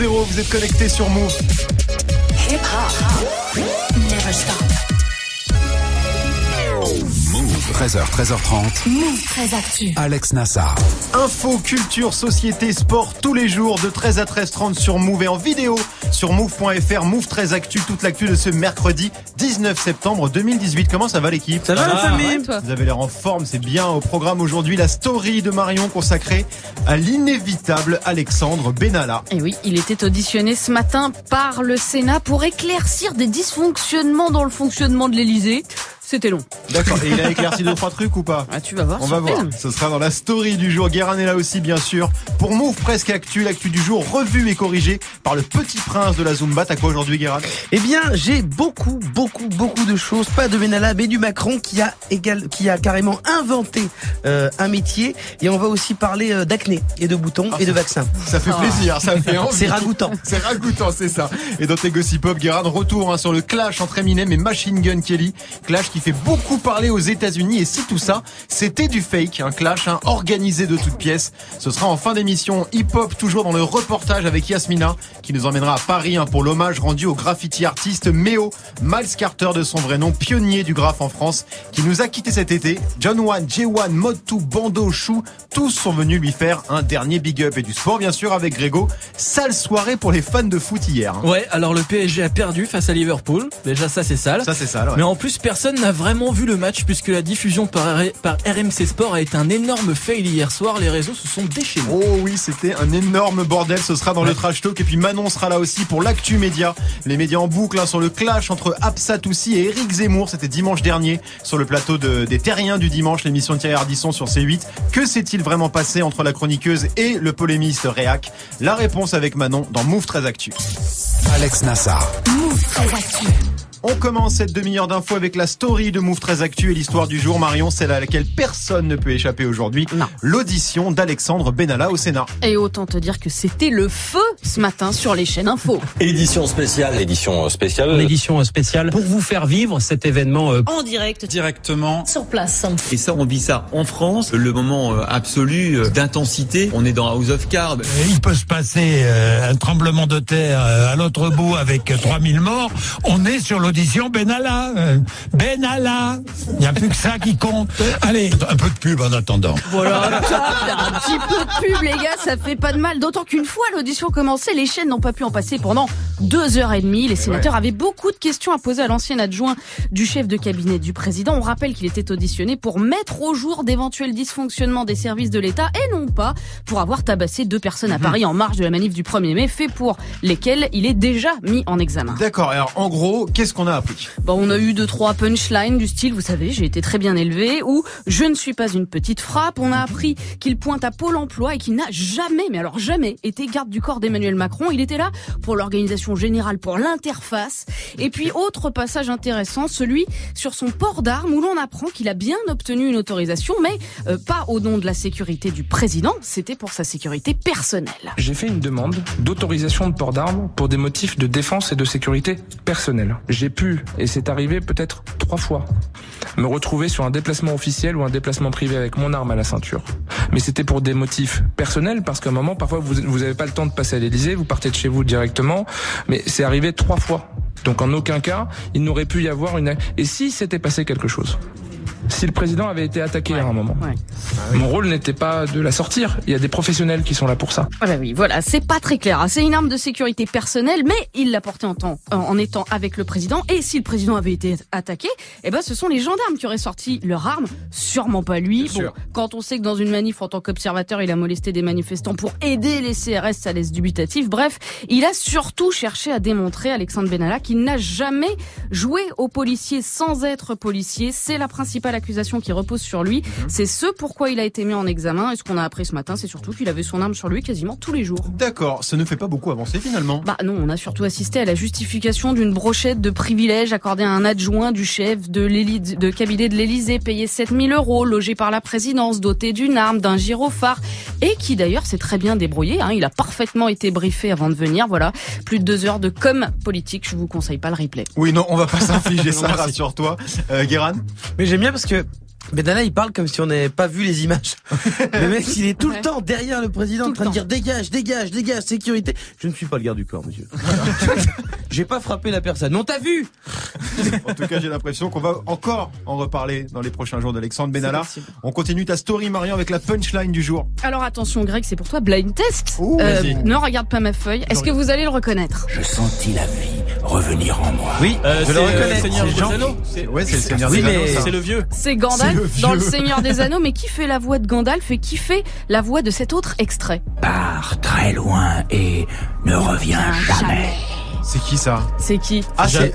100, vous êtes connecté sur Move. Hip -hop. Never stop. 13h, 13h30. Move 13 Actu. Alex Nassar. Info, culture, société, sport, tous les jours de 13 à 13h30 sur Move et en vidéo sur move.fr. Move 13 Actu, toute l'actu de ce mercredi 19 septembre 2018. Comment ça va l'équipe? Ça va la famille Vous avez l'air en forme, c'est bien. Au programme aujourd'hui, la story de Marion consacrée à l'inévitable Alexandre Benalla. Et oui, il était auditionné ce matin par le Sénat pour éclaircir des dysfonctionnements dans le fonctionnement de l'Elysée. C'était long. D'accord. Et il a éclairci deux trois trucs ou pas Ah, tu vas voir. On va voir. Ce sera dans la story du jour. Guérin est là aussi, bien sûr. Pour Move Presque Actu, l'actu du jour revue et corrigée par le petit prince de la Zumba. T'as quoi aujourd'hui, Guérin? Eh bien, j'ai beaucoup, beaucoup, beaucoup de choses. Pas de Benalla, mais du Macron qui a égal, qui a carrément inventé euh, un métier. Et on va aussi parler euh, d'acné et de boutons et de vaccins. Ça fait plaisir, ça fait envie. C'est ragoûtant. C'est ragoûtant, c'est ça. Et dans tes gossip pop, Guérin, retour hein, sur le clash entre Eminem et Machine Gun Kelly. Clash qui fait beaucoup parler aux États-Unis. Et si tout ça, c'était du fake, un clash hein, organisé de toutes pièces. Ce sera en fin d'émission hip-hop, toujours dans le reportage avec Yasmina, qui nous emmènera à Paris hein, pour l'hommage rendu au graffiti artiste Méo, Miles Carter de son vrai nom, pionnier du graphe en France, qui nous a quitté cet été. John One, J1, Mod2, Bando, Chou, tous sont venus lui faire un dernier big up et du sport bien sûr avec Grégo. Sale soirée pour les fans de foot hier. hein. Ouais, alors le PSG a perdu face à Liverpool. Déjà ça c'est sale. Ça c'est ouais. Mais en plus personne n'a vraiment vu le match puisque la diffusion par, par RMC Sport a été un énorme fail hier soir. Les réseaux se sont déchaînés. Oh oui, c'était un énorme bordel. Ce sera dans le trash talk. Et puis Manon sera là aussi pour l'actu média. Les médias en boucle hein, sur le clash entre Absatoussi et Eric Zemmour. C'était dimanche dernier sur le plateau de- des Terriens du dimanche, l'émission de Thierry Ardisson sur C8. Que s'est-il vraiment passé entre la chroniqueuse et le polémiste Réac? La réponse avec Manon dans Move 13 Actu. Alex Nassar. Move 13 Actu. On commence cette demi-heure d'infos avec la story de Move 13 Actu et l'histoire du jour. Marion, celle à laquelle personne ne peut échapper aujourd'hui. Non. L'audition d'Alexandre Benalla au Sénat. Et autant te dire que c'était le feu ce matin sur les chaînes info. Édition spéciale. Édition spéciale. édition spéciale pour vous faire vivre cet événement euh, en direct Directement. sur place. Et ça, on vit ça en France, le moment euh, absolu euh, d'intensité. On est dans House of Cards. Il peut se passer euh, un tremblement de terre euh, à l'autre bout avec euh, 3000 morts. On est sur l'audition Benalla. euh, Benalla. Il n'y a plus que ça qui compte. Allez, un peu de pub en attendant. Voilà, un petit peu de pub, les gars, ça fait pas de mal. D'autant qu'une fois l'audition commencée, les chaînes n'ont pas pu en passer pendant deux heures et demie. Les sénateurs avaient beaucoup de questions à poser à l'ancien adjoint du chef de cabinet du président. On rappelle qu'il était auditionné pour mettre au jour d'éventuels dysfonctionnements des services de l'État et non pas pour avoir tabassé deux personnes à Paris en marge de la manif du 1er mai, fait pour lesquels il est déjà mis en examen. D'accord. Alors, en gros, qu'est-ce qu'on a appris Bon, on a eu deux trois punchlines du style, vous savez, j'ai été très bien élevé, ou je ne suis pas une petite frappe. On a appris qu'il pointe à Pôle Emploi et qu'il n'a jamais, mais alors jamais, été garde du corps d'Emmanuel Macron. Il était là pour l'organisation générale, pour l'interface. Et puis autre passage intéressant, celui sur son port d'armes, où l'on apprend qu'il a bien obtenu une autorisation, mais euh, pas au nom de la sécurité du président. C'était pour sa sécurité personnelle. J'ai fait une demande d'autorisation de port d'armes pour des motifs de défense et de sécurité personnelle. J'ai pu, et c'est arrivé peut-être trois fois, me retrouver sur un déplacement officiel ou un déplacement privé avec mon arme à la ceinture. Mais c'était pour des motifs personnels parce qu'à un moment, parfois, vous vous avez pas le temps de passer à l'Élysée, vous partez de chez vous directement. Mais c'est arrivé trois fois. Donc en aucun cas, il n'aurait pu y avoir une. Et si s'était passé quelque chose? Si le président avait été attaqué à un moment. Ouais. Mon rôle n'était pas de la sortir. Il y a des professionnels qui sont là pour ça. Ah bah oui, voilà, c'est pas très clair. C'est une arme de sécurité personnelle, mais il l'a portée en, temps, en- en étant avec le président. Et si le président avait été attaqué, eh ben ce sont les gendarmes qui auraient sorti leur arme, sûrement pas lui. Bien Bon, sûr. quand on sait que dans une manif, en tant qu'observateur, il a molesté des manifestants pour aider les CRS, ça laisse dubitatif. Bref, il a surtout cherché à démontrer, Alexandre Benalla, qu'il n'a jamais joué aux policiers sans être policier. C'est la principale accusation qui repose sur lui. C'est ce pourquoi il a été mis en examen. Et ce qu'on a appris ce matin, c'est surtout qu'il avait son arme sur lui quasiment tous les jours. D'accord, ça ne fait pas beaucoup avancer finalement. Bah non, on a surtout assisté à la justification d'une brochette de privilèges accordée à un adjoint du chef de, de cabinet de l'Élysée, payé 7000 euros, logé par la présidence, doté d'une arme, d'un gyrophare, et qui d'ailleurs s'est très bien débrouillé. Hein, il a parfaitement été briefé avant de venir. Voilà, plus de deux heures de com politique. Je vous conseille pas le replay. Oui, non, on va pas s'infliger ça, rassure-toi. Euh, Guéran Mais j'aime bien parce que Benalla, il parle comme si on n'avait pas vu les images. le mec, il est tout le Ouais. temps derrière le président Tout en train le de dire dégage, dégage, dégage, sécurité. Je ne suis pas le garde du corps, monsieur. J'ai pas frappé la personne. Mais on t'a vu En tout cas, j'ai l'impression qu'on va encore en reparler dans les prochains jours d'Alexandre Benalla. On continue ta story, Marion, avec la punchline du jour. Alors attention Greg, c'est pour toi blind test. Ouh, vas-y. ne regarde pas ma feuille. Est-ce que vous allez le reconnaître Je sentis la vie revenir en moi. Oui, Euh, je c'est le euh, reconnais. Seigneur C'est Jean- Bolzano C'est Ouais, le Seigneur Oui, mais- c'est le vieux. C'est Gandalf Le dans le. Seigneur des Anneaux, mais qui fait la voix de Gandalf et qui fait la voix de cet autre extrait? Pars très loin et ne reviens jamais. C'est qui ça C'est qui Ah, c'est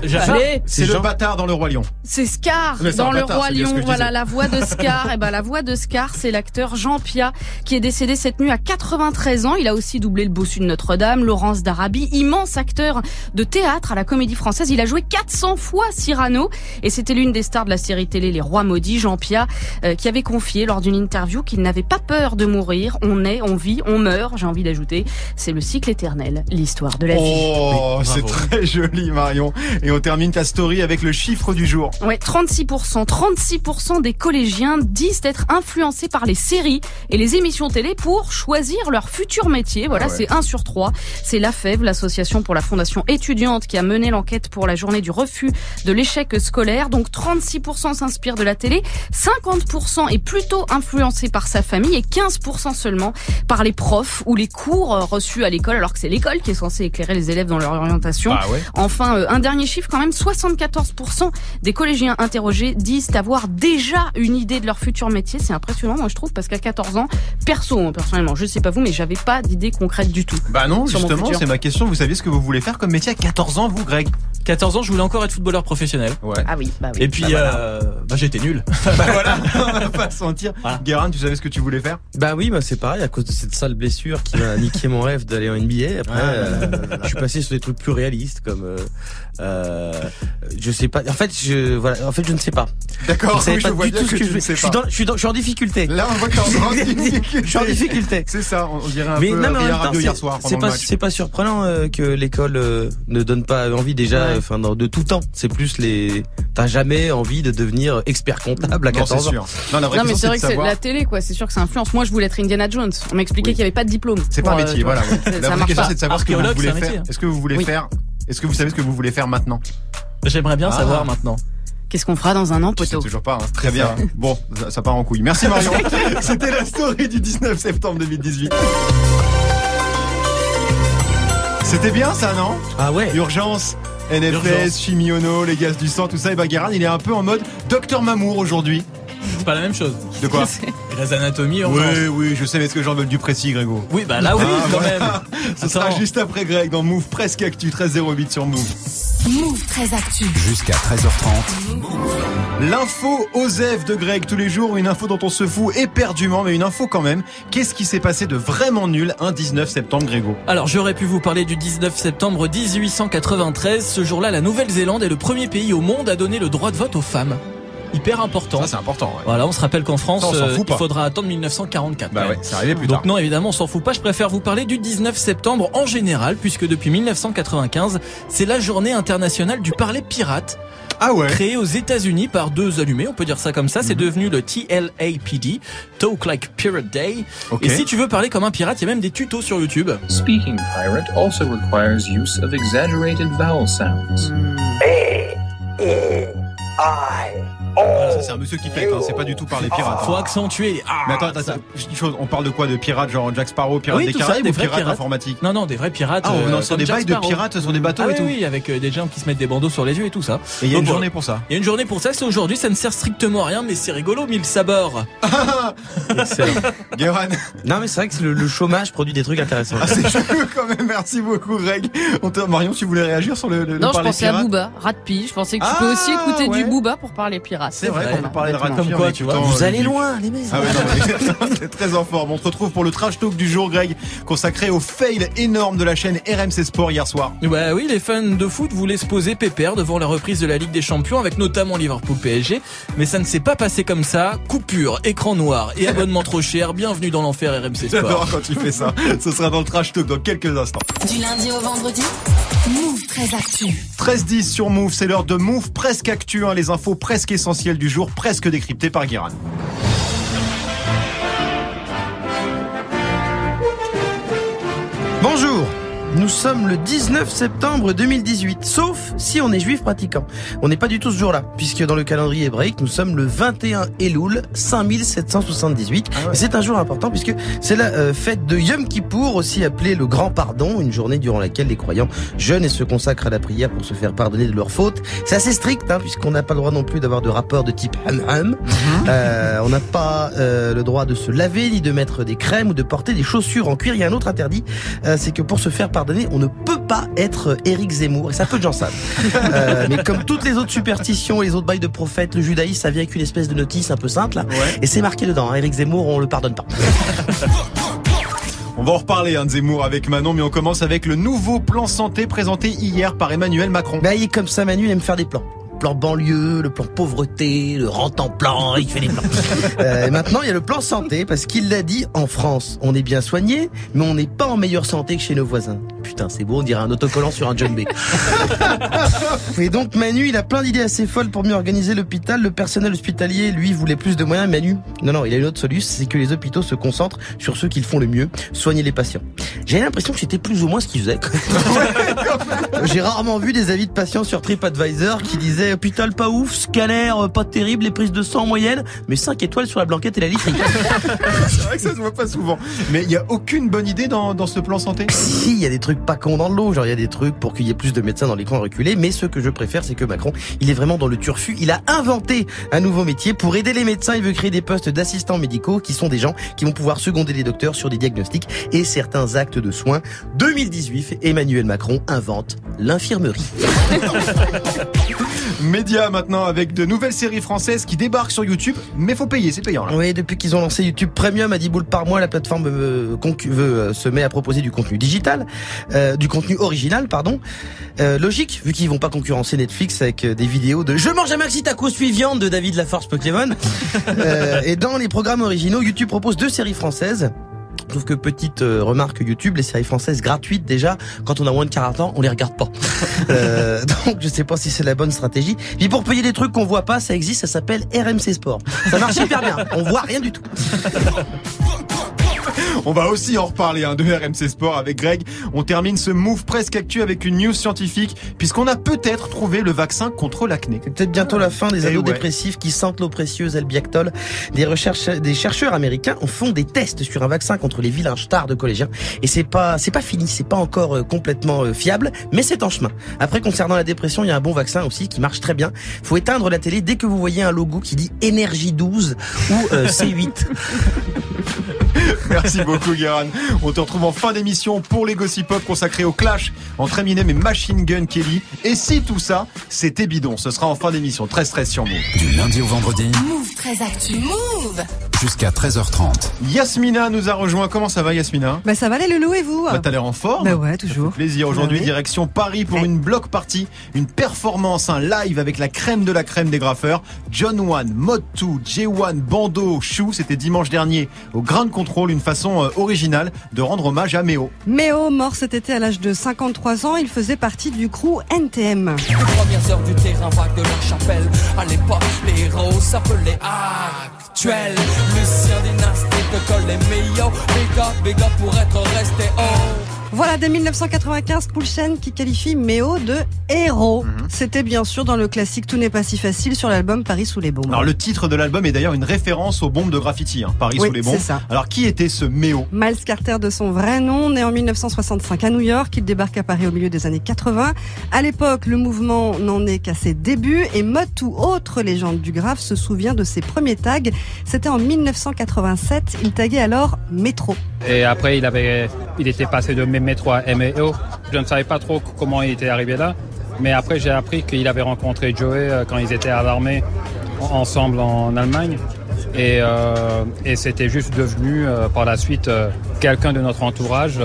c'est le bâtard dans le Roi Lion. C'est Scar dans Le Roi Lion. Voilà la voix de Scar. et ben la voix de Scar, c'est l'acteur Jean Pia qui est décédé cette nuit à 93 ans. Il a aussi doublé le bossu de Notre-Dame, Laurence d'Arabie, immense acteur de théâtre à la Comédie Française. Il a joué 400 fois Cyrano et c'était l'une des stars de la série télé Les Rois Maudits, Jean Pia, euh, qui avait confié lors d'une interview qu'il n'avait pas peur de mourir. On est, on vit, on meurt. J'ai envie d'ajouter, c'est le cycle éternel, l'histoire de la vie. Oh, c'est. très joli, Marion. Et on termine ta story avec le chiffre du jour. Ouais, 36%. 36% des collégiens disent être influencés par les séries et les émissions télé pour choisir leur futur métier. Voilà, Ah ouais. c'est 1 sur 3. C'est l'AFEV, l'association pour la fondation étudiante, qui a mené l'enquête pour la journée du refus de l'échec scolaire. Donc 36% s'inspirent de la télé, 50% est plutôt influencé par sa famille et 15% seulement par les profs ou les cours reçus à l'école, alors que c'est l'école qui est censée éclairer les élèves dans leur orientation. Bah ouais. Enfin, euh, un dernier chiffre quand même, 74% des collégiens interrogés disent avoir déjà une idée de leur futur métier. C'est impressionnant, moi je trouve, parce qu'à 14 ans, perso, hein, personnellement, je sais pas vous, mais j'avais pas d'idée concrète du tout. Bah non, justement, c'est ma question. Vous saviez ce que vous voulez faire comme métier à 14 ans, vous, Greg? 14 ans, je voulais encore être footballeur professionnel. Ouais. Ah oui, bah oui. Et puis, Bah voilà. euh, bah, j'étais nul. bah voilà, on va pas se mentir. Voilà. Guérin, tu savais ce que tu voulais faire? Bah oui, bah c'est pareil, à cause de cette sale blessure qui m'a niqué mon rêve d'aller en NBA. Après, Ouais, euh, je suis passé sur des trucs plus réalistes comme, euh, euh, je sais pas. En fait, je voilà, en fait, je ne sais pas. D'accord, je oui, je pas vois du bien tout ce que que je ne veux. sais Je suis pas. dans, je suis dans, je suis en difficulté. Là, on voit que t'es en difficulté. Je suis en difficulté. C'est ça, on dirait un Mais peu non, mais en Ria même hier c'est- soir c'est pas, c'est pas surprenant euh, que l'école euh, ne donne pas envie déjà, Ouais. enfin, de tout temps. C'est plus les, t'as jamais envie de devenir expert comptable à Non, c'est 14 ans. sûr. Non, la vraie Non mais question, c'est vrai de que c'est savoir- la télé quoi, c'est sûr que ça influence. Moi je voulais être Indiana Jones. On m'expliquait qu'il n'y avait pas de diplôme. C'est pas un euh, métier, vois, voilà. ça- La vraie question, c'est de savoir ce que vous voulez c'est un faire. métier. Est-ce que vous voulez Oui. faire Est-ce que vous savez ce que vous voulez faire maintenant J'aimerais bien Ah. savoir maintenant. Qu'est-ce qu'on fera dans un an, Je sais poteau toujours pas. hein. Très bien. Bon, ça, ça part en couille. Merci Marion. C'était la story du 19 septembre 2018. C'était bien ça, non Ah ouais. Urgence. NFS. Chimiono, les gaz du sang, tout ça. Et bah, Guérin, il est un peu en mode Docteur Mamour aujourd'hui. C'est pas la même chose. De quoi Grey's Anatomy. Oui, oui, je sais, mais est-ce que j'en veux du précis, Grégo Oui, bah là oui, Ah, quand voilà. même. Ce sera juste après Greg dans Move Presque Actu 1308 sur Move. Move très actu. Jusqu'à 13h30. L'info Osef de Greg tous les jours, une info dont on se fout éperdument, mais une info quand même. Qu'est-ce qui s'est passé de vraiment nul un 19 septembre, Grégo Alors j'aurais pu vous parler du 19 septembre 1893. Ce jour-là, la Nouvelle-Zélande est le premier pays au monde à donner le droit de vote aux femmes. Hyper important. Ça, c'est important, ouais. Voilà, on se rappelle qu'en France, Ça, on s'en euh, fout il faudra attendre 1944. Bah ouais, même. c'est arrivé plus Donc tard. non, évidemment, on s'en fout pas. Je préfère vous parler du 19 septembre en général, puisque depuis 1995, c'est la journée internationale du parler pirate, Ah ouais créée aux États-Unis par deux allumés. On peut dire ça comme ça. C'est Mhm. devenu le TLAPD, Talk Like Pirate Day. Et si tu veux parler comme un pirate, il y a même des tutos sur YouTube. Speaking pirate also requires use of exaggerated vowel sounds. Voilà, ça, c'est un monsieur qui pète, hein, c'est pas du tout par les pirates. Faut hein. accentuer. les- Ah, Mais attends, ça- une chose, on parle de quoi De pirates genre Jack Sparrow, pirates Oui, des tout ça, Caraïbes des ou pirates pirates. informatiques Non, non, des vrais pirates. Ah, on euh, sur des bails de pirates sur des bateaux Ah et oui, tout. oui, avec euh, des gens qui se mettent des bandeaux sur les yeux et tout ça. Et il y a une journée pour ça. Il y a une journée pour ça, c'est aujourd'hui, ça ne sert strictement à rien, mais c'est rigolo, mille sabords. Excellent. Guérin, Non, mais c'est vrai que le, le chômage produit des trucs intéressants. ah, c'est quand même, merci beaucoup Greg. Marion, tu voulais réagir sur le, Non, je pensais à Booba, rat de pie. Je pensais que tu Ah, peux aussi écouter du Booba pour parler pirate. C'est vrai qu'on peut parler de radio Comme quoi, tu vois. Vous euh, allez loin, les mecs. Ah c'est très en forme. On te retrouve pour le trash talk du jour, Greg, consacré au fail énorme de la chaîne RMC Sport hier soir. Bah oui, les fans de foot voulaient se poser pépère devant la reprise de la Ligue des Champions avec notamment Liverpool PSG, mais ça ne s'est pas passé comme ça. Coupure, écran noir et abonnement trop cher. Bienvenue dans l'enfer RMC Sport. J'adore quand tu fais ça. Ce sera dans le trash talk dans quelques instants. Du lundi au vendredi Move 13 Actu. 13-10 sur Move, c'est l'heure de Move presque actu, hein, les infos presque essentielles du jour, presque décryptées par Guérin. Nous sommes le 19 septembre 2018, sauf si on est juif pratiquant. On n'est pas du tout ce jour-là, puisque dans le calendrier hébraïque, nous sommes le 21 Elul 5778. Ah ouais. C'est un jour important puisque c'est la euh, fête de Yom Kippour, aussi appelée le Grand Pardon, une journée durant laquelle les croyants jeûnent et se consacrent à la prière pour se faire pardonner de leurs fautes. C'est assez strict, hein, puisqu'on n'a pas le droit non plus d'avoir de rapport de type ham-ham. Euh, on n'a pas euh, le droit de se laver, ni de mettre des crèmes ou de porter des chaussures en cuir. Il y a un autre interdit, c'est que pour se faire pardonner, on ne peut pas être Éric Zemmour. Et ça peu de gens savent. Euh, mais comme toutes les autres superstitions et les autres bails de prophètes, le judaïsme, ça vient avec une espèce de notice un peu simple. Ouais. Et c'est marqué dedans. hein, Éric Zemmour, on le pardonne pas. On va en reparler hein, de Zemmour avec Manon, mais on commence avec le nouveau plan santé présenté hier par Emmanuel Macron. Bah, il est comme ça, Manu, il aime faire des plans. Plan banlieue, le plan pauvreté, le rent en plan, il fait des plans. Euh, maintenant, il y a le plan santé, parce qu'il l'a dit, en France, on est bien soigné, mais on n'est pas en meilleure santé que chez nos voisins. Putain, c'est beau, on dirait un autocollant sur un John B. Et donc, Manu, il a plein d'idées assez folles pour mieux organiser l'hôpital. Le personnel hospitalier, lui, voulait plus de moyens. Manu, non, non, il a une autre solution, c'est que les hôpitaux se concentrent sur ceux qui le font le mieux, soigner les patients. J'ai l'impression que c'était plus ou moins ce qu'il faisait. J'ai rarement vu des avis de patients sur TripAdvisor qui disaient hôpital pas ouf, scanner euh, pas terrible, les prises de sang en moyenne, mais 5 étoiles sur la blanquette et la literie. C'est vrai que ça se voit pas souvent. Mais il y a aucune bonne idée dans, dans ce plan santé? Si, il y a des trucs pas cons dans le lot, genre il y a des trucs pour qu'il y ait plus de médecins dans les coins reculés, mais ce que je préfère, c'est que Macron, il est vraiment dans le turfu. Il a inventé un nouveau métier pour aider les médecins. Il veut créer des postes d'assistants médicaux qui sont des gens qui vont pouvoir seconder les docteurs sur des diagnostics et certains actes de soins. 2018, Emmanuel Macron invente l'infirmerie. Média maintenant avec de nouvelles séries françaises qui débarquent sur YouTube, mais faut payer, c'est payant là. Oui, depuis qu'ils ont lancé YouTube Premium à 10 boules par mois, la plateforme euh, veut, euh, se met à proposer du contenu digital, euh, du contenu original, pardon. Euh, logique, vu qu'ils vont pas concurrencer Netflix avec des vidéos de Je mange un maxi taco suis viande de David Laforce Pokémon. Euh, et dans les programmes originaux, YouTube propose deux séries françaises. Je trouve que petite euh, remarque YouTube, les séries françaises gratuites déjà, quand on a moins de 40 ans, on les regarde pas. Euh, donc je sais pas si c'est la bonne stratégie. Puis pour payer des trucs qu'on voit pas, ça existe, ça s'appelle RMC Sport. Ça marche hyper bien. On voit rien du tout. On va aussi en reparler hein, de RMC Sport avec Greg. On termine ce move presque actu avec une news scientifique, puisqu'on a peut-être trouvé le vaccin contre l'acné. C'est peut-être bientôt la fin des Eh ados ouais. dépressifs qui sentent l'eau précieuse Albiactol. Des recherches, des chercheurs américains font des tests sur un vaccin contre les vilains stars de collégiens. Et c'est pas, c'est pas fini, c'est pas encore euh, complètement euh, fiable, mais c'est en chemin. Après, concernant la dépression, il y a un bon vaccin aussi qui marche très bien. Faut éteindre la télé dès que vous voyez un logo qui dit énergie 12 ou euh, C8. Merci beaucoup Guérin. On te retrouve en fin d'émission pour les Gossip Pop consacrés au clash entre Eminem et Machine Gun Kelly. Et si tout ça, c'était bidon, ce sera en fin d'émission. 13-13 sur Move. Du lundi au vendredi Move 13 Actu. Move jusqu'à 13h30. Yasmina nous a rejoint. Comment ça va Yasmina? Bah ça va les loulous et vous bah, T'as l'air en forme Bah ouais, toujours. Plaisir. Aujourd'hui, direction Paris pour une block party, une performance, un live avec la crème de la crème des graffeurs. John One, Mod 2, J1, Bando, Chou. C'était dimanche dernier au Grand Control, une façon euh, originale de rendre hommage à Méo. Méo, mort cet été à l'âge de 53 ans, il faisait partie du crew NTM. Les premières heures du terrain vague de la chapelle. À l'époque, les héros s'appelaient actuels. Lucien Dynastie te colle les meilleurs. Big up, big up pour être resté haut. Voilà, dès 1995, Cool Chain qui qualifie Méo de héros. Mhm. C'était bien sûr dans le classique Tout n'est pas si facile sur l'album Paris sous les bombes. Alors le titre de l'album est d'ailleurs une référence aux bombes de graffiti, hein, Paris Oui, sous les bombes. c'est ça. Alors qui était ce Méo? Miles Carter de son vrai nom, né en 1965 à New York, il débarque à Paris au milieu des années 80. À l'époque, le mouvement n'en est qu'à ses débuts et Mode ou autre légende du graphe se souvient de ses premiers tags. C'était en 1987, il taguait alors Métro. Et après, il, avait, il était passé de métro à MEO. Je ne savais pas trop comment il était arrivé là. Mais après, j'ai appris qu'il avait rencontré Joey euh, quand ils étaient à l'armée en- ensemble en Allemagne. Et, euh, c'était juste devenu euh, par la suite quelqu'un de notre entourage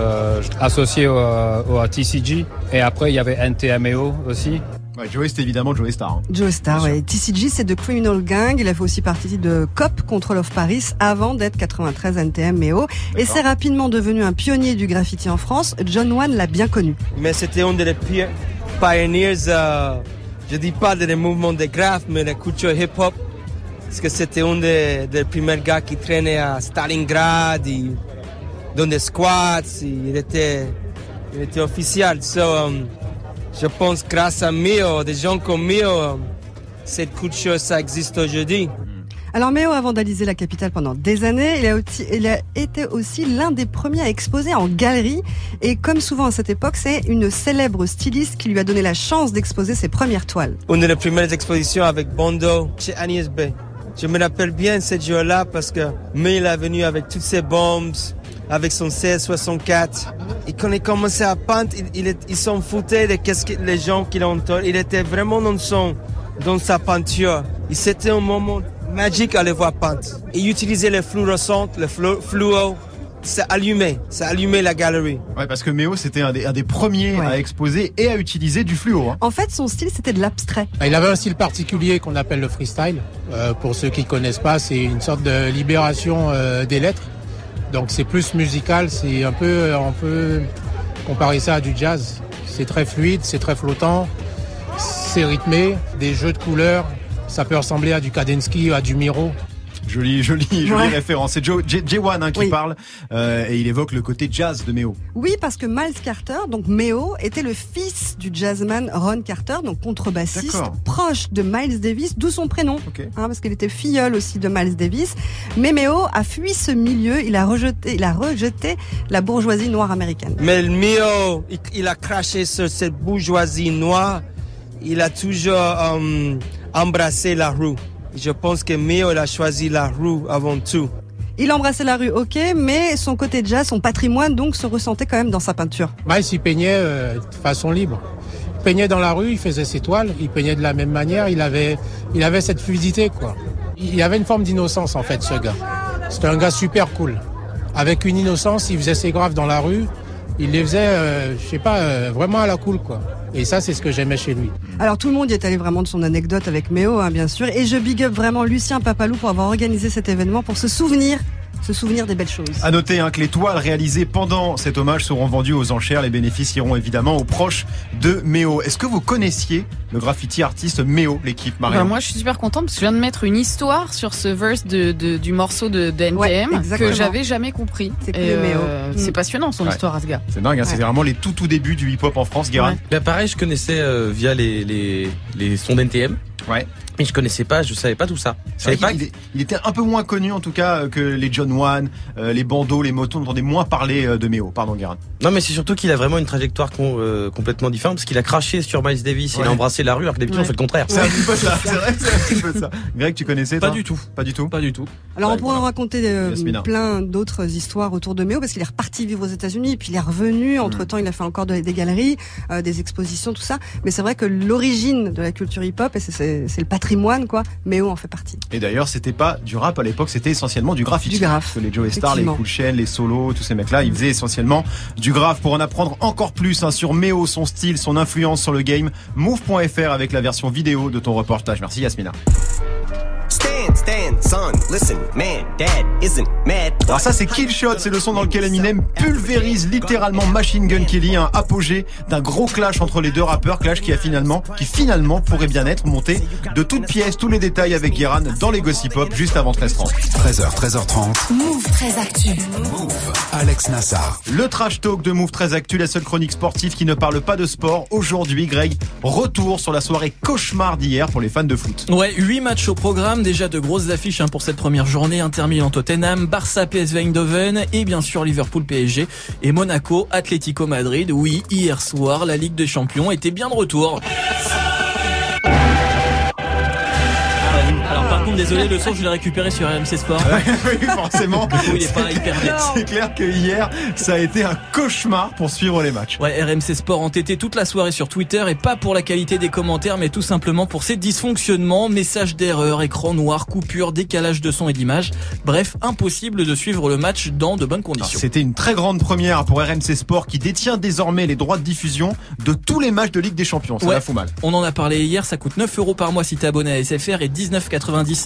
associé au, au TCG. Et après, il y avait NTMEO aussi. Ouais, Joey, c'était évidemment Joey Star. hein. Joe Star, ouais. TCG, c'est de Criminal Gang. Il a fait aussi partie de COP, Control of Paris, avant d'être 93 NTM MEO. Et c'est rapidement devenu un pionnier du graffiti en France. John Wan l'a bien connu. Mais c'était un des pi- pioneers, euh, je dis pas des mouvements de graph, mais de culture hip-hop. Parce que c'était un des, des premiers gars qui traînait à Stalingrad, il- dans des squats, il était, il était officiel. So, um, je pense grâce à Mio, des gens comme Mio, cette culture, ça existe aujourd'hui. Alors Méo a vandalisé la capitale pendant des années. Il a, aussi- il a été aussi l'un des premiers à exposer en galerie. Et comme souvent à cette époque, c'est une célèbre styliste qui lui a donné la chance d'exposer ses premières toiles. Une des premières expositions avec Bondo chez Agnès B. Je me rappelle bien ce jour-là parce que il est venu avec toutes ses bombes, avec son 1664. Et quand il commençait à peindre, il, il, est- il s'en foutait de qu'est-ce que les gens qui l'entourent. Il était vraiment dans son, dans sa peinture. Et c'était un moment magique à le voir peindre. Il utilisait les fluorescentes, le flu- fluo. Ça allumait, ça allumait la galerie. Ouais, parce que Méo, c'était un des, un des premiers à exposer et à utiliser du fluo. hein. En fait, son style, c'était de l'abstrait. Il avait un style particulier qu'on appelle le freestyle. Euh, pour ceux qui connaissent pas, c'est une sorte de libération euh, des lettres. Donc c'est plus musical, c'est un peu, on peut comparer ça à du jazz. C'est très fluide, c'est très flottant, c'est rythmé, des jeux de couleurs. Ça peut ressembler à du Kadensky, à du Miro. Joli, joli, joli Ouais. référence. C'est Joe- J- J1 hein, qui Oui. parle euh, et il évoque le côté jazz de Méo. Oui, parce que Miles Carter, donc Méo, était le fils du jazzman Ron Carter, donc contrebassiste, proche de Miles Davis, d'où son prénom, hein, parce qu'il était filleul aussi de Miles Davis. Mais Méo a fui ce milieu, il a rejeté, il a rejeté la bourgeoisie noire américaine. Mais il, il a craché sur cette bourgeoisie noire. Il a toujours euh, embrassé la rue. Je pense que Mio, il a choisi la rue avant tout. Il embrassait la rue, ok, mais son côté jazz, son patrimoine, donc, se ressentait quand même dans sa peinture. Miles, il peignait euh, de façon libre. Il peignait dans la rue, il faisait ses toiles, il peignait de la même manière, il avait, il avait cette fluidité, quoi. Il avait une forme d'innocence, en fait, ce gars. C'était un gars super cool. Avec une innocence, il faisait ses graphes dans la rue, il les faisait, euh, je sais pas, euh, vraiment à la cool, quoi. Et ça, c'est ce que j'aimais chez lui. Alors tout le monde y est allé vraiment de son anecdote avec Méo, hein, bien sûr, et je big up vraiment Lucien Papalou pour avoir organisé cet événement, pour se souvenir, se souvenir des belles choses. À noter hein, que les toiles réalisées pendant cet hommage seront vendues aux enchères. Les bénéfices iront évidemment aux proches de Méo. Est-ce que vous connaissiez le graffiti artiste Méo, l'équipe Marion Bah, moi, je suis super contente parce que je viens de mettre une histoire sur ce verse de, de- du morceau de, de NTM que j'avais jamais compris. C'est euh, Mm. C'est passionnant son Ouais. histoire à ce gars. C'est dingue, hein, Ouais. vraiment les tout tout débuts du hip-hop en France, Guérin. Ben pareil, je connaissais euh, via les, les, les sons d'NTM. Ouais. Mais je connaissais pas, je savais pas tout ça. Je savais pas il était un peu moins connu en tout cas que les John Wan, euh, les bandeaux, les motos. On entendait moins parler euh, de Méo. Pardon, Guérin. Non, mais c'est surtout qu'il a vraiment une trajectoire con- euh, complètement différente parce qu'il a craché sur Miles Davis, il a embrassé la rue alors que d'habitude Ouais. on fait le contraire. C'est un petit peu ça, c'est vrai, c'est un petit peu ça. Greg, tu connaissais Pas du tout. Pas du tout. Pas du tout. Alors on pourrait en raconter euh, plein d'autres histoires autour de Méo parce qu'il est reparti vivre aux États-Unis puis il est revenu. Mm. Entre temps, il a fait encore de- des galeries, euh, des expositions, tout ça. Mais c'est vrai que l'origine de la culture hip-hop et c'est- c'est le patrimoine quoi. Méo en fait partie. Et d'ailleurs, c'était pas du rap à l'époque, c'était essentiellement du graffiti. Du que les Joe Star, les. Cool Chain, les solos, tous ces mecs-là, ils faisaient essentiellement du graphe. Pour en apprendre encore plus hein, sur Méo, son style, son influence sur le game, move.fr avec la version vidéo de ton reportage. Merci Yasmina. Alors ça c'est Killshot, c'est le son dans lequel Eminem pulvérise littéralement Machine Gun Kelly, un apogée d'un gros clash entre les deux rappeurs, clash qui a finalement, qui finalement pourrait bien être monté de toutes pièces, tous les détails avec Guéran dans les Gossip Pop juste avant 13h30. 13h, 13h30. Move très actu. Alex Nassar. Le trash talk de Move très actu, la seule chronique sportive qui ne parle pas de sport. Aujourd'hui, Greg, retour sur la soirée cauchemar d'hier pour les fans de foot. Ouais, 8 matchs au programme, déjà de grosses affiches hein, pour cette première journée. Inter Milan Tottenham, Barça PSV Eindhoven et bien sûr Liverpool PSG et Monaco Atlético Madrid. Oui, hier soir, la Ligue des Champions était bien de retour. Désolé, le son, je l'ai récupéré sur RMC Sport. oui, forcément. Du coup, il est pas hyper net. C'est clair que hier, ça a été un cauchemar pour suivre les matchs. Ouais, RMC Sport entêté toute la soirée sur Twitter et pas pour la qualité des commentaires, mais tout simplement pour ses dysfonctionnements, messages d'erreur, écran noir, coupure, décalage de son et d'image. Bref, impossible de suivre le match dans de bonnes conditions. C'était une très grande première pour RMC Sport qui détient désormais les droits de diffusion de tous les matchs de Ligue des Champions. Ça Ouais. la fout mal. On en a parlé hier, ça coûte 9 euros par mois si t'es abonné à SFR et 19,90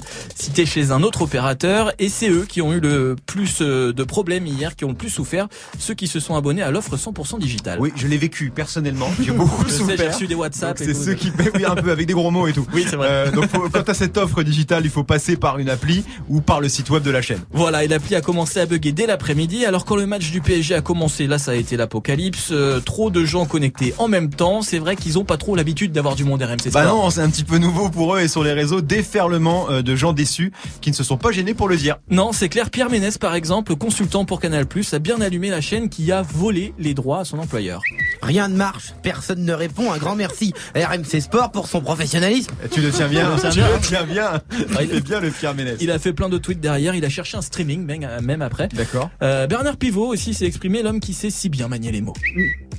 t'es chez un autre opérateur. Et c'est eux qui ont eu le plus euh, de problèmes hier, qui ont le plus souffert, ceux qui se sont abonnés à l'offre 100% digital. Oui, je l'ai vécu personnellement. J'ai beaucoup souffert. j'ai reçu des WhatsApp C'est ceux qui paient oui, un peu avec des gros mots et tout. Oui, c'est vrai. Euh, donc faut- quand t'as cette offre digitale, il faut passer par une appli ou par le site web de la chaîne. Voilà, et l'appli a commencé à bugger dès l'après-midi. Alors quand le match du PSG a commencé, là ça a été l'apocalypse. Euh, trop de gens connectés en même temps. C'est vrai qu'ils ont pas trop l'habitude d'avoir du monde RMC. Bah non, c'est un petit peu nouveau pour eux et sur les réseaux, déferlement euh, de gens déçus qui ne se sont pas gênés pour le dire. Non, c'est clair. Pierre Ménès, par exemple, consultant pour Canal+, a bien allumé la chaîne qui a volé les droits à son employeur. Rien ne marche, personne ne répond. Un grand merci à RMC Sport pour son professionnalisme. Tu le tiens bien, Tu le tiens bien. Il fait bien le Pierre Ménès. Il a fait plein de tweets derrière. Il a cherché un streaming même, même après. D'accord. Euh, Bernard Pivot aussi s'est exprimé, l'homme qui sait si bien manier les mots.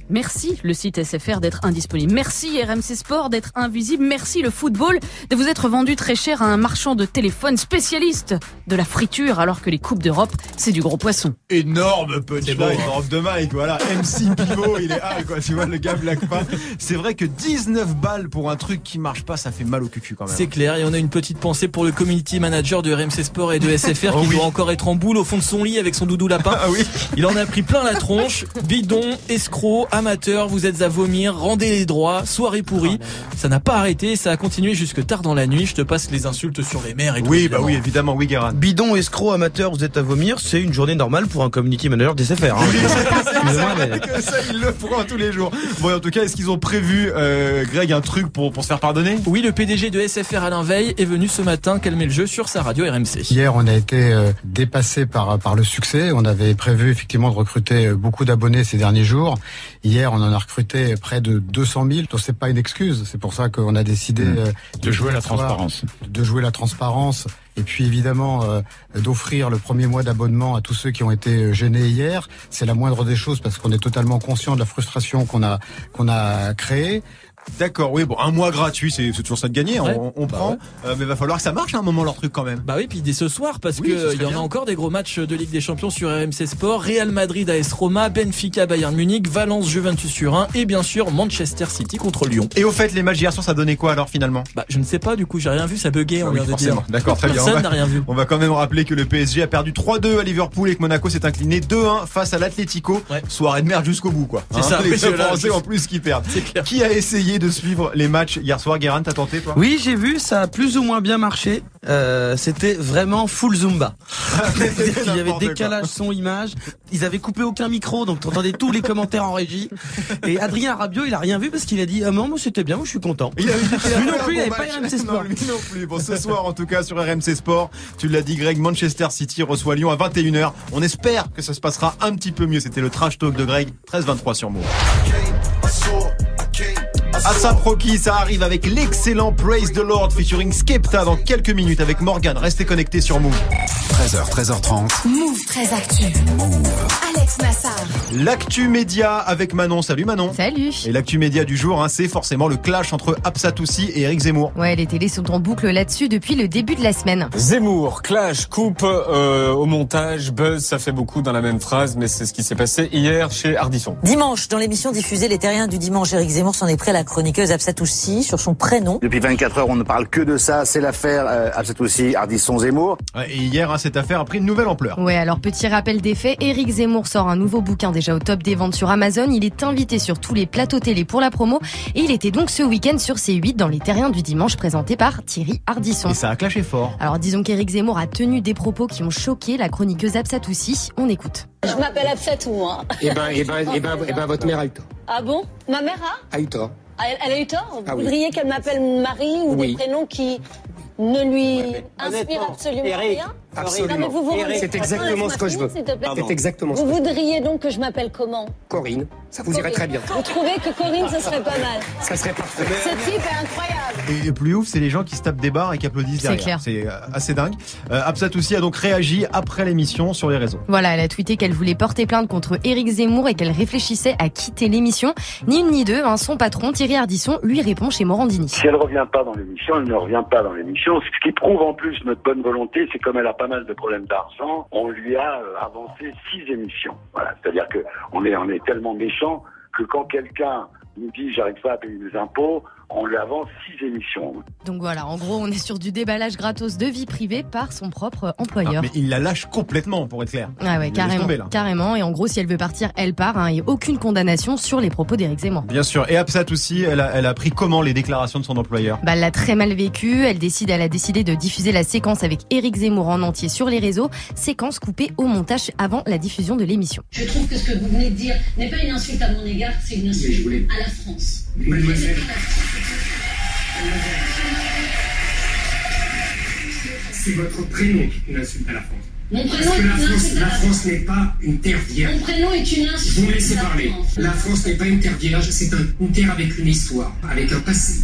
Merci le site SFR d'être indisponible. Merci RMC Sport d'être invisible. Merci le football de vous être vendu très cher à un marchand de téléphone spécialiste de la friture alors que les coupes d'Europe c'est du gros poisson. Énorme punchline beau, hein. Europe de Mike, voilà. MC Pivot, il est quoi. Tu vois, le gars blague pas. C'est vrai que 19 balles pour un truc qui marche pas, ça fait mal au cucu quand même. C'est clair, et on a une petite pensée pour le community manager de RMC Sport et de SFR Oh qui oui. doit encore être en boule au fond de son lit avec son doudou lapin. Ah oui. Il en a pris plein la tronche. Bidon, escroc, amateur, vous êtes à vomir, rendez les droits, soirée pourrie. Ça n'a pas arrêté, ça a continué jusque tard dans la nuit. Je te passe les insultes sur et tout. Oui, bah évidemment. oui, évidemment, oui, Guérin. Bidon, escroc, amateur, vous êtes à vomir, c'est une journée normale pour un community manager des SFR. Hein. Ça, ils le feront tous les jours. Bon, en tout cas, est-ce qu'ils ont prévu, euh, Greg, un truc pour, pour se faire pardonner? Oui, le PDG de SFR Alain Veil est venu ce matin calmer le jeu sur sa radio RMC. Hier, on a été euh, dépassé par par le succès. On avait prévu effectivement de recruter euh, beaucoup d'abonnés ces derniers jours. Hier, on en a recruté près de 200 000. Donc c'est pas une excuse. C'est pour ça qu'on a décidé Mmh. euh, De jouer la transparence. de jouer la transparence. Et puis évidemment euh, d'offrir le premier mois d'abonnement à tous ceux qui ont été euh, gênés hier. C'est la moindre des choses parce qu'on est totalement conscient de la frustration qu'on a qu'on a créée. D'accord, oui, bon, un mois gratuit, c'est toujours ça de gagner, Ouais. on, on Bah prend. ouais. Euh, mais va falloir que ça marche à un moment leur truc quand même. Bah oui, puis dès ce soir, parce Oui, ce que serait il y en a encore des gros matchs de Ligue des Champions sur RMC Sport. Real Madrid AS Roma, Benfica Bayern Munich, Valence Juventus Turin et bien sûr Manchester City contre Lyon. Et au fait, les matchs d'hier soir, ça donnait quoi alors finalement? Bah je ne sais pas, du coup j'ai rien vu, ça buguait, on Ah oui, vient de dire. D'accord, très bien. Personne On va- n'a rien vu. On va quand même rappeler que le PSG a perdu 3-2 à Liverpool et que Monaco s'est incliné 2-1 face à l'Atlético. Ouais. Soirée de merde jusqu'au bout, quoi. C'est ça, les là, Français en plus qui perdent. Qui a essayé de suivre les matchs hier soir Guérin, t'as tenté toi? Oui, j'ai vu, ça a plus ou moins bien marché. Euh, C'était vraiment full Zumba. Qu'il y avait décalage son-image. Ils avaient coupé aucun micro, donc t'entendais tous les commentaires en régie. Et Adrien Rabiot, il a rien vu parce qu'il a dit Ah non, moi c'était bien, moi je suis content. Il a- il a Lui non plus, il bon avait pas. RMC Sport. Non, lui non plus. Bon, ce soir, en tout cas, sur RMC Sport, tu l'as dit, Greg, Manchester City reçoit Lyon à 21h. On espère que ça se passera un petit peu mieux. C'était le trash talk de Greg, 13-23 sur Move. Asap Rocky, ça arrive avec l'excellent Praise the Lord featuring Skepta dans quelques minutes avec Morgan. Restez connectés sur Move. 13h, 13h30. Move très actu. Alex Nassar. L'actu média avec Manon. Salut Manon. Salut. Et l'actu média du jour, hein, c'est forcément le clash entre Absatoussi et Eric Zemmour. Ouais, les télés sont en boucle là-dessus depuis le début de la semaine. Zemmour, clash, coupe euh, au montage, buzz, ça fait beaucoup dans la même phrase, mais c'est ce qui s'est passé hier chez Ardisson. Dimanche, dans l'émission diffusée Les Terriens du dimanche, Éric Zemmour s'en est pris à la chroniqueuse Absatoussi sur son prénom. Depuis 24 heures, on ne parle que de ça. C'est l'affaire euh, Absatoussi, Ardisson, Zemmour. Ouais, Et hier, hein, cette affaire a pris une nouvelle ampleur. Ouais, alors petit rappel des faits, Éric Zemmour sort un nouveau bouquin déjà au top des ventes sur Amazon. Il est invité sur tous les plateaux télé pour la promo et il était donc ce week-end sur C8 dans les Terriens du dimanche présenté par Thierry Ardisson. Et ça a clashé fort. Alors disons qu'Éric Zemmour a tenu des propos qui ont choqué la chroniqueuse Absatoussi. On écoute. Je m'appelle Absatou, moi. Eh ben, eh ben, eh ben, eh ben, votre mère a eu tort. Ah bon? Ma mère a? A eu tort. Ah, elle, elle a eu tort Vous Ah oui. voudriez qu'elle m'appelle Marie ou Oui. des prénoms qui ne lui inspirent absolument rien Absolument. C'est exactement ce que je veux. C'est exactement ce Vous voudriez donc que je m'appelle comment? Corinne, ça vous irait très bien. Vous trouvez que Corinne, ce serait pas mal Ça serait parfait. Ce type est incroyable. Et le plus ouf, c'est les gens qui se tapent des barres et qui applaudissent C'est derrière. clair. C'est euh, assez dingue. Euh, Absat aussi a donc réagi après l'émission sur les réseaux. Voilà, elle a tweeté qu'elle voulait porter plainte contre Éric Zemmour et qu'elle réfléchissait à quitter l'émission. Ni une ni deux, hein, son patron Thierry Ardisson lui répond chez Morandini. Si elle ne revient pas dans l'émission, elle ne revient pas dans l'émission. Ce qui prouve en plus notre bonne volonté, c'est comme elle a pas mal de problèmes d'argent, on lui a euh, avancé six émissions. Voilà, c'est-à-dire que on est on est tellement méchant que quand quelqu'un nous dit j'arrive pas à payer mes impôts, on lui avance six émissions. Donc voilà, en gros, on est sur du déballage gratos de vie privée par son propre employeur. Ah, mais il la lâche complètement, pour être clair. Ah ouais, Il carrément, tomber, carrément. Et en gros, si elle veut partir, elle part. Hein, et aucune condamnation sur les propos d'Éric Zemmour. Bien sûr. Et Absat aussi, elle a, elle a pris comment les déclarations de son employeur? Bah, elle l'a très mal vécu. Elle décide, elle a décidé de diffuser la séquence avec Éric Zemmour en entier sur les réseaux. Séquence coupée au montage avant la diffusion de l'émission. Je trouve que ce que vous venez de dire n'est pas une insulte à mon égard, c'est une insulte à la France. Mademoiselle. C'est votre prénom qui est une insulte à la France. Mon Parce prénom que est la une France, la France n'est pas une terre vierge. Mon prénom est une insulte. Vous me laissez à la parler. France. La France n'est pas une terre vierge, c'est un- une terre avec une histoire, avec un passé.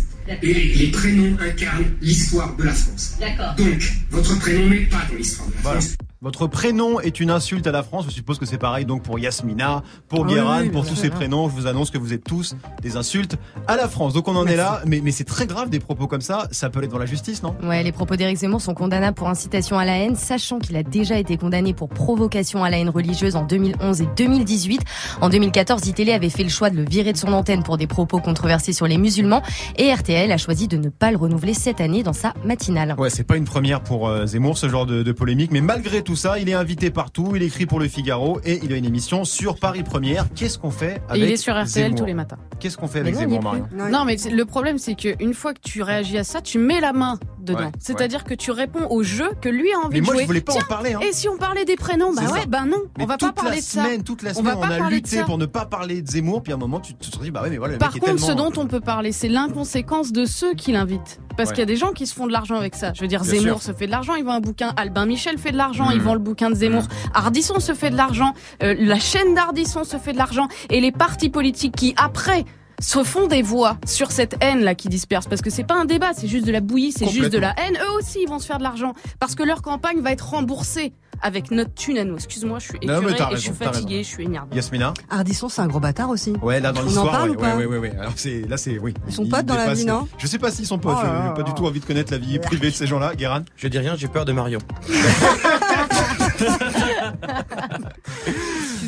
Et les prénoms incarnent l'histoire de la France. D'accord. Donc, votre prénom n'est pas dans l'histoire de la Voilà. France. Votre prénom est une insulte à la France. Je suppose que c'est pareil donc pour Yasmina, pour Oui, Guérin, oui, pour tous ces prénoms. Je vous annonce que vous êtes tous des insultes à la France. Donc on en est là. Mais, mais c'est très grave des propos comme ça. Ça peut aller devant la justice, non? Ouais, les propos d'Éric Zemmour sont condamnables pour incitation à la haine, sachant qu'il a déjà été condamné pour provocation à la haine religieuse en 2011 et 2018. En 2014, ITélé avait fait le choix de le virer de son antenne pour des propos controversés sur les musulmans et RTL a choisi de ne pas le renouveler cette année dans sa matinale. Ouais, c'est pas une première pour euh, Zemmour, ce genre de, de polémique. Mais malgré tout ça, il est invité partout. Il écrit pour Le Figaro et il a une émission sur Paris Première. Qu'est-ce qu'on fait Et avec il est sur RTL Zemmour tous les matins. Qu'est-ce qu'on fait avec non, Zemmour, Marion? Non, mais le problème, c'est qu'une fois que tu réagis à ça, tu mets la main dedans. Ouais, C'est-à-dire que tu réponds au jeu que lui a envie Mais de moi, je voulais pas en parler, hein. Et si on parlait des prénoms Bah ouais, ça. bah non, Mais on va pas parler de ça. semaine, toute la on semaine, va on, pas a lutté ça. pour ne pas parler de Zemmour. Puis à un moment, tu tu te dis, bah ouais, mais voilà, le Par mec est contre, tellement... ce dont on peut parler, c'est l'inconséquence de ceux qui l'invitent. Parce Ouais. qu'il y a des gens qui se font de l'argent avec ça. Je veux dire, Bien Zemmour sûr. se fait de l'argent, il vend un bouquin. Albin Michel fait de l'argent, il Mhm. vend le bouquin de Zemmour. Ardisson se fait de l'argent. euh, la chaîne d'Ardisson se fait de l'argent. Et les partis politiques qui, après, se font des voix sur cette haine là qui disperse parce que c'est pas un débat c'est juste de la bouillie c'est juste de la haine eux aussi ils vont se faire de l'argent parce que leur campagne va être remboursée avec notre thune à nous excuse-moi je suis Non, écœurée et je suis fatiguée raison. je suis énervée Yasmina Ardisson, c'est un gros bâtard aussi. Ouais, là dans l'histoire, ouais, ou pas ouais, ouais, ouais, ouais. Alors c'est là, c'est oui. Ils sont potes dans la vie, non Je sais pas s'ils sont potes. Oh J'ai pas du tout envie de connaître la vie privée de ces gens-là, Guérin. Je dis rien, j'ai peur de Marion.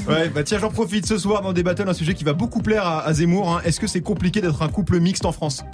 Ouais, bah tiens, j'en profite ce soir dans des battles, un sujet qui va beaucoup plaire à, à Zemmour. hein. Est-ce que c'est compliqué d'être un couple mixte en France?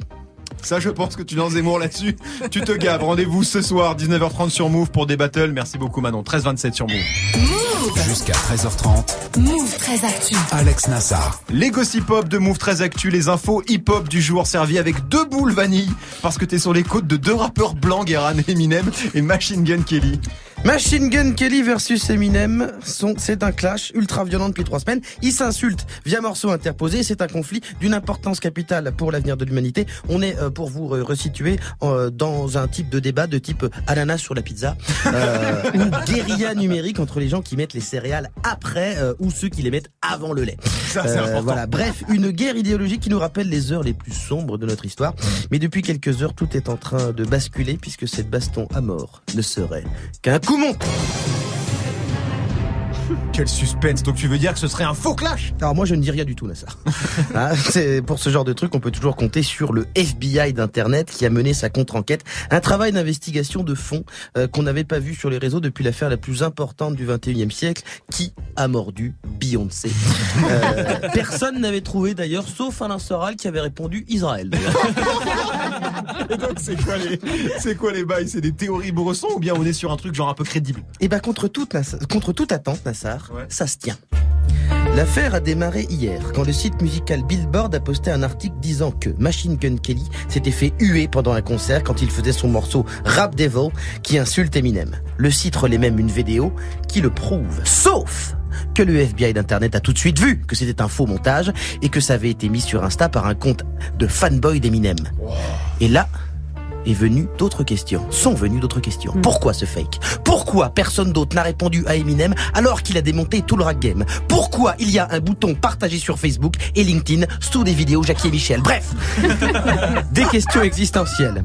Ça, je pense que tu lances Zemmour là-dessus. Tu te gaves. Rendez-vous ce soir, 19h30 sur Move pour des battles. Merci beaucoup, Manon. 13h27 sur Move. Jusqu'à 13h30. Move très actu. Alex Nassar. Les gossip hop de Move très actu, les infos hip-hop du jour servis avec deux boules vanille parce que t'es sur les côtes de deux rappeurs blancs, Guéran Eminem et Machine Gun Kelly. Machine Gun Kelly versus Eminem, sont- c'est un clash ultra violent depuis trois semaines. Ils s'insultent via morceaux interposés. C'est un conflit d'une importance capitale pour l'avenir de l'humanité. On est, euh, pour vous euh, resituer, euh, dans un type de débat de type euh, ananas sur la pizza, euh, ou guérilla numérique entre les gens qui mettent les céréales après euh, ou ceux qui les mettent avant le lait. Ça, voilà. Bref, une guerre idéologique qui nous rappelle les heures les plus sombres de notre histoire. Mais depuis quelques heures, tout est en train de basculer puisque cette baston à mort ne serait qu'un coup monté. Quel suspense. Donc tu veux dire que ce serait un faux clash? Alors moi je ne dis rien du tout Nassar. Hein, c'est pour ce genre de truc on peut toujours compter sur le FBI d'internet qui a mené sa contre-enquête, un travail d'investigation de fond euh, qu'on n'avait pas vu sur les réseaux depuis l'affaire la plus importante du 21e siècle qui a mordu Beyoncé? Euh, personne n'avait trouvé d'ailleurs sauf Alain Soral qui avait répondu Israël. Et donc c'est quoi les c'est quoi les bails? C'est des théories bressons ou bien on est sur un truc genre un peu crédible? Et ben contre toute contre toute attente Nassar, ça se tient. L'affaire a démarré hier quand le site musical Billboard a posté un article disant que Machine Gun Kelly s'était fait huer pendant un concert quand il faisait son morceau Rap Devil qui insulte Eminem. Le site relaie même une vidéo qui le prouve. Sauf que le FBI d'internet a tout de suite vu que c'était un faux montage et que ça avait été mis sur Insta par un compte de fanboy d'Eminem. Et là, est venu d'autres questions. Sont venues d'autres questions. Pourquoi ce fake? Pourquoi personne d'autre n'a répondu à Eminem alors qu'il a démonté tout le rap game Pourquoi il y a un bouton partagé sur Facebook et LinkedIn sous des vidéos Jackie et Michel? Bref, des questions existentielles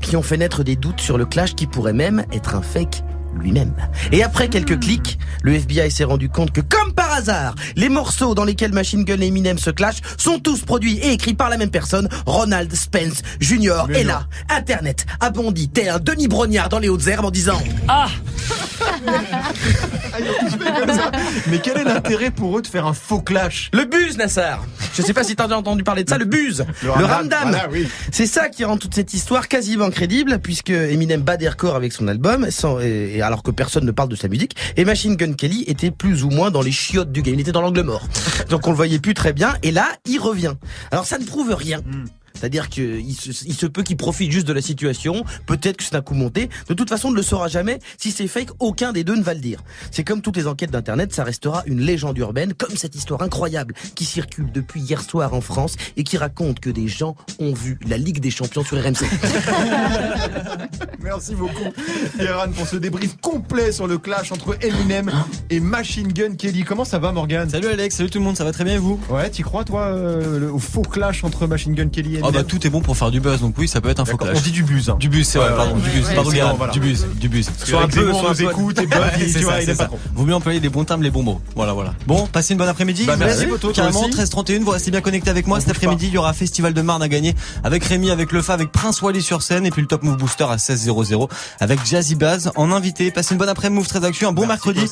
qui ont fait naître des doutes sur le clash qui pourrait même être un fake lui-même. Et après quelques clics, le FBI s'est rendu compte que, comme par hasard, les morceaux dans lesquels Machine Gun et Eminem se clashent sont tous produits et écrits par la même personne, Ronald Spence Jr. Et là, Internet a bondi. Tel un Denis Brognard dans les hautes herbes en disant Ah. Mais quel est l'intérêt pour eux de faire un faux clash? Le buzz, Nassar. Je sais pas si t'as déjà entendu parler de ça, le buzz. Le Le ramdam, ramdam voilà, oui. C'est ça qui rend toute cette histoire quasiment crédible, puisque Eminem bat des records avec son album, sans, et, et alors que personne ne parle de sa musique, et Machine Gun Kelly était plus ou moins dans les chiottes du game, il était dans l'angle mort. Donc on le voyait plus très bien, et là, il revient. Alors ça ne prouve rien. C'est-à-dire qu'il se, il se peut qu'il profite juste de la situation. Peut-être que c'est un coup monté. De toute façon, on ne le saura jamais. Si c'est fake, aucun des deux ne va le dire. C'est comme toutes les enquêtes d'internet, ça restera une légende urbaine, comme cette histoire incroyable qui circule depuis hier soir en France et qui raconte que des gens ont vu la Ligue des Champions sur RMC. Merci beaucoup, Guérin, pour ce débrief complet sur le clash entre Eminem et Machine Gun Kelly. Comment ça va, Morgan Salut Alex, salut tout le monde, ça va très bien et vous? Ouais, t'y crois, toi, euh, le- au faux clash entre Machine Gun Kelly et Ah bah tout est bon pour faire du buzz, donc oui, ça peut être un faux clash. on dit du buzz, hein. Du buzz, c'est vrai, Ouais, pardon, ouais, du buzz. Pardon, Guérin, du buzz, du buzz. Qu'avec Zemmour, on nous écoute et trop. Vaut mieux employer les bons termes, les bons mots. Voilà, voilà. Bon, passez une bonne après-midi. Bah, merci, Carrément, aussi. 13h31, vous restez bien connectés avec moi. Cet après-midi, il y aura Festival de Marne à gagner avec Rémi, avec Lefa, avec Prince Wally sur scène et puis le Top Move Booster à 16 00 avec Jazzy Baz en invité. Passez une bonne après-midi, Move très actu, un bon mercredi.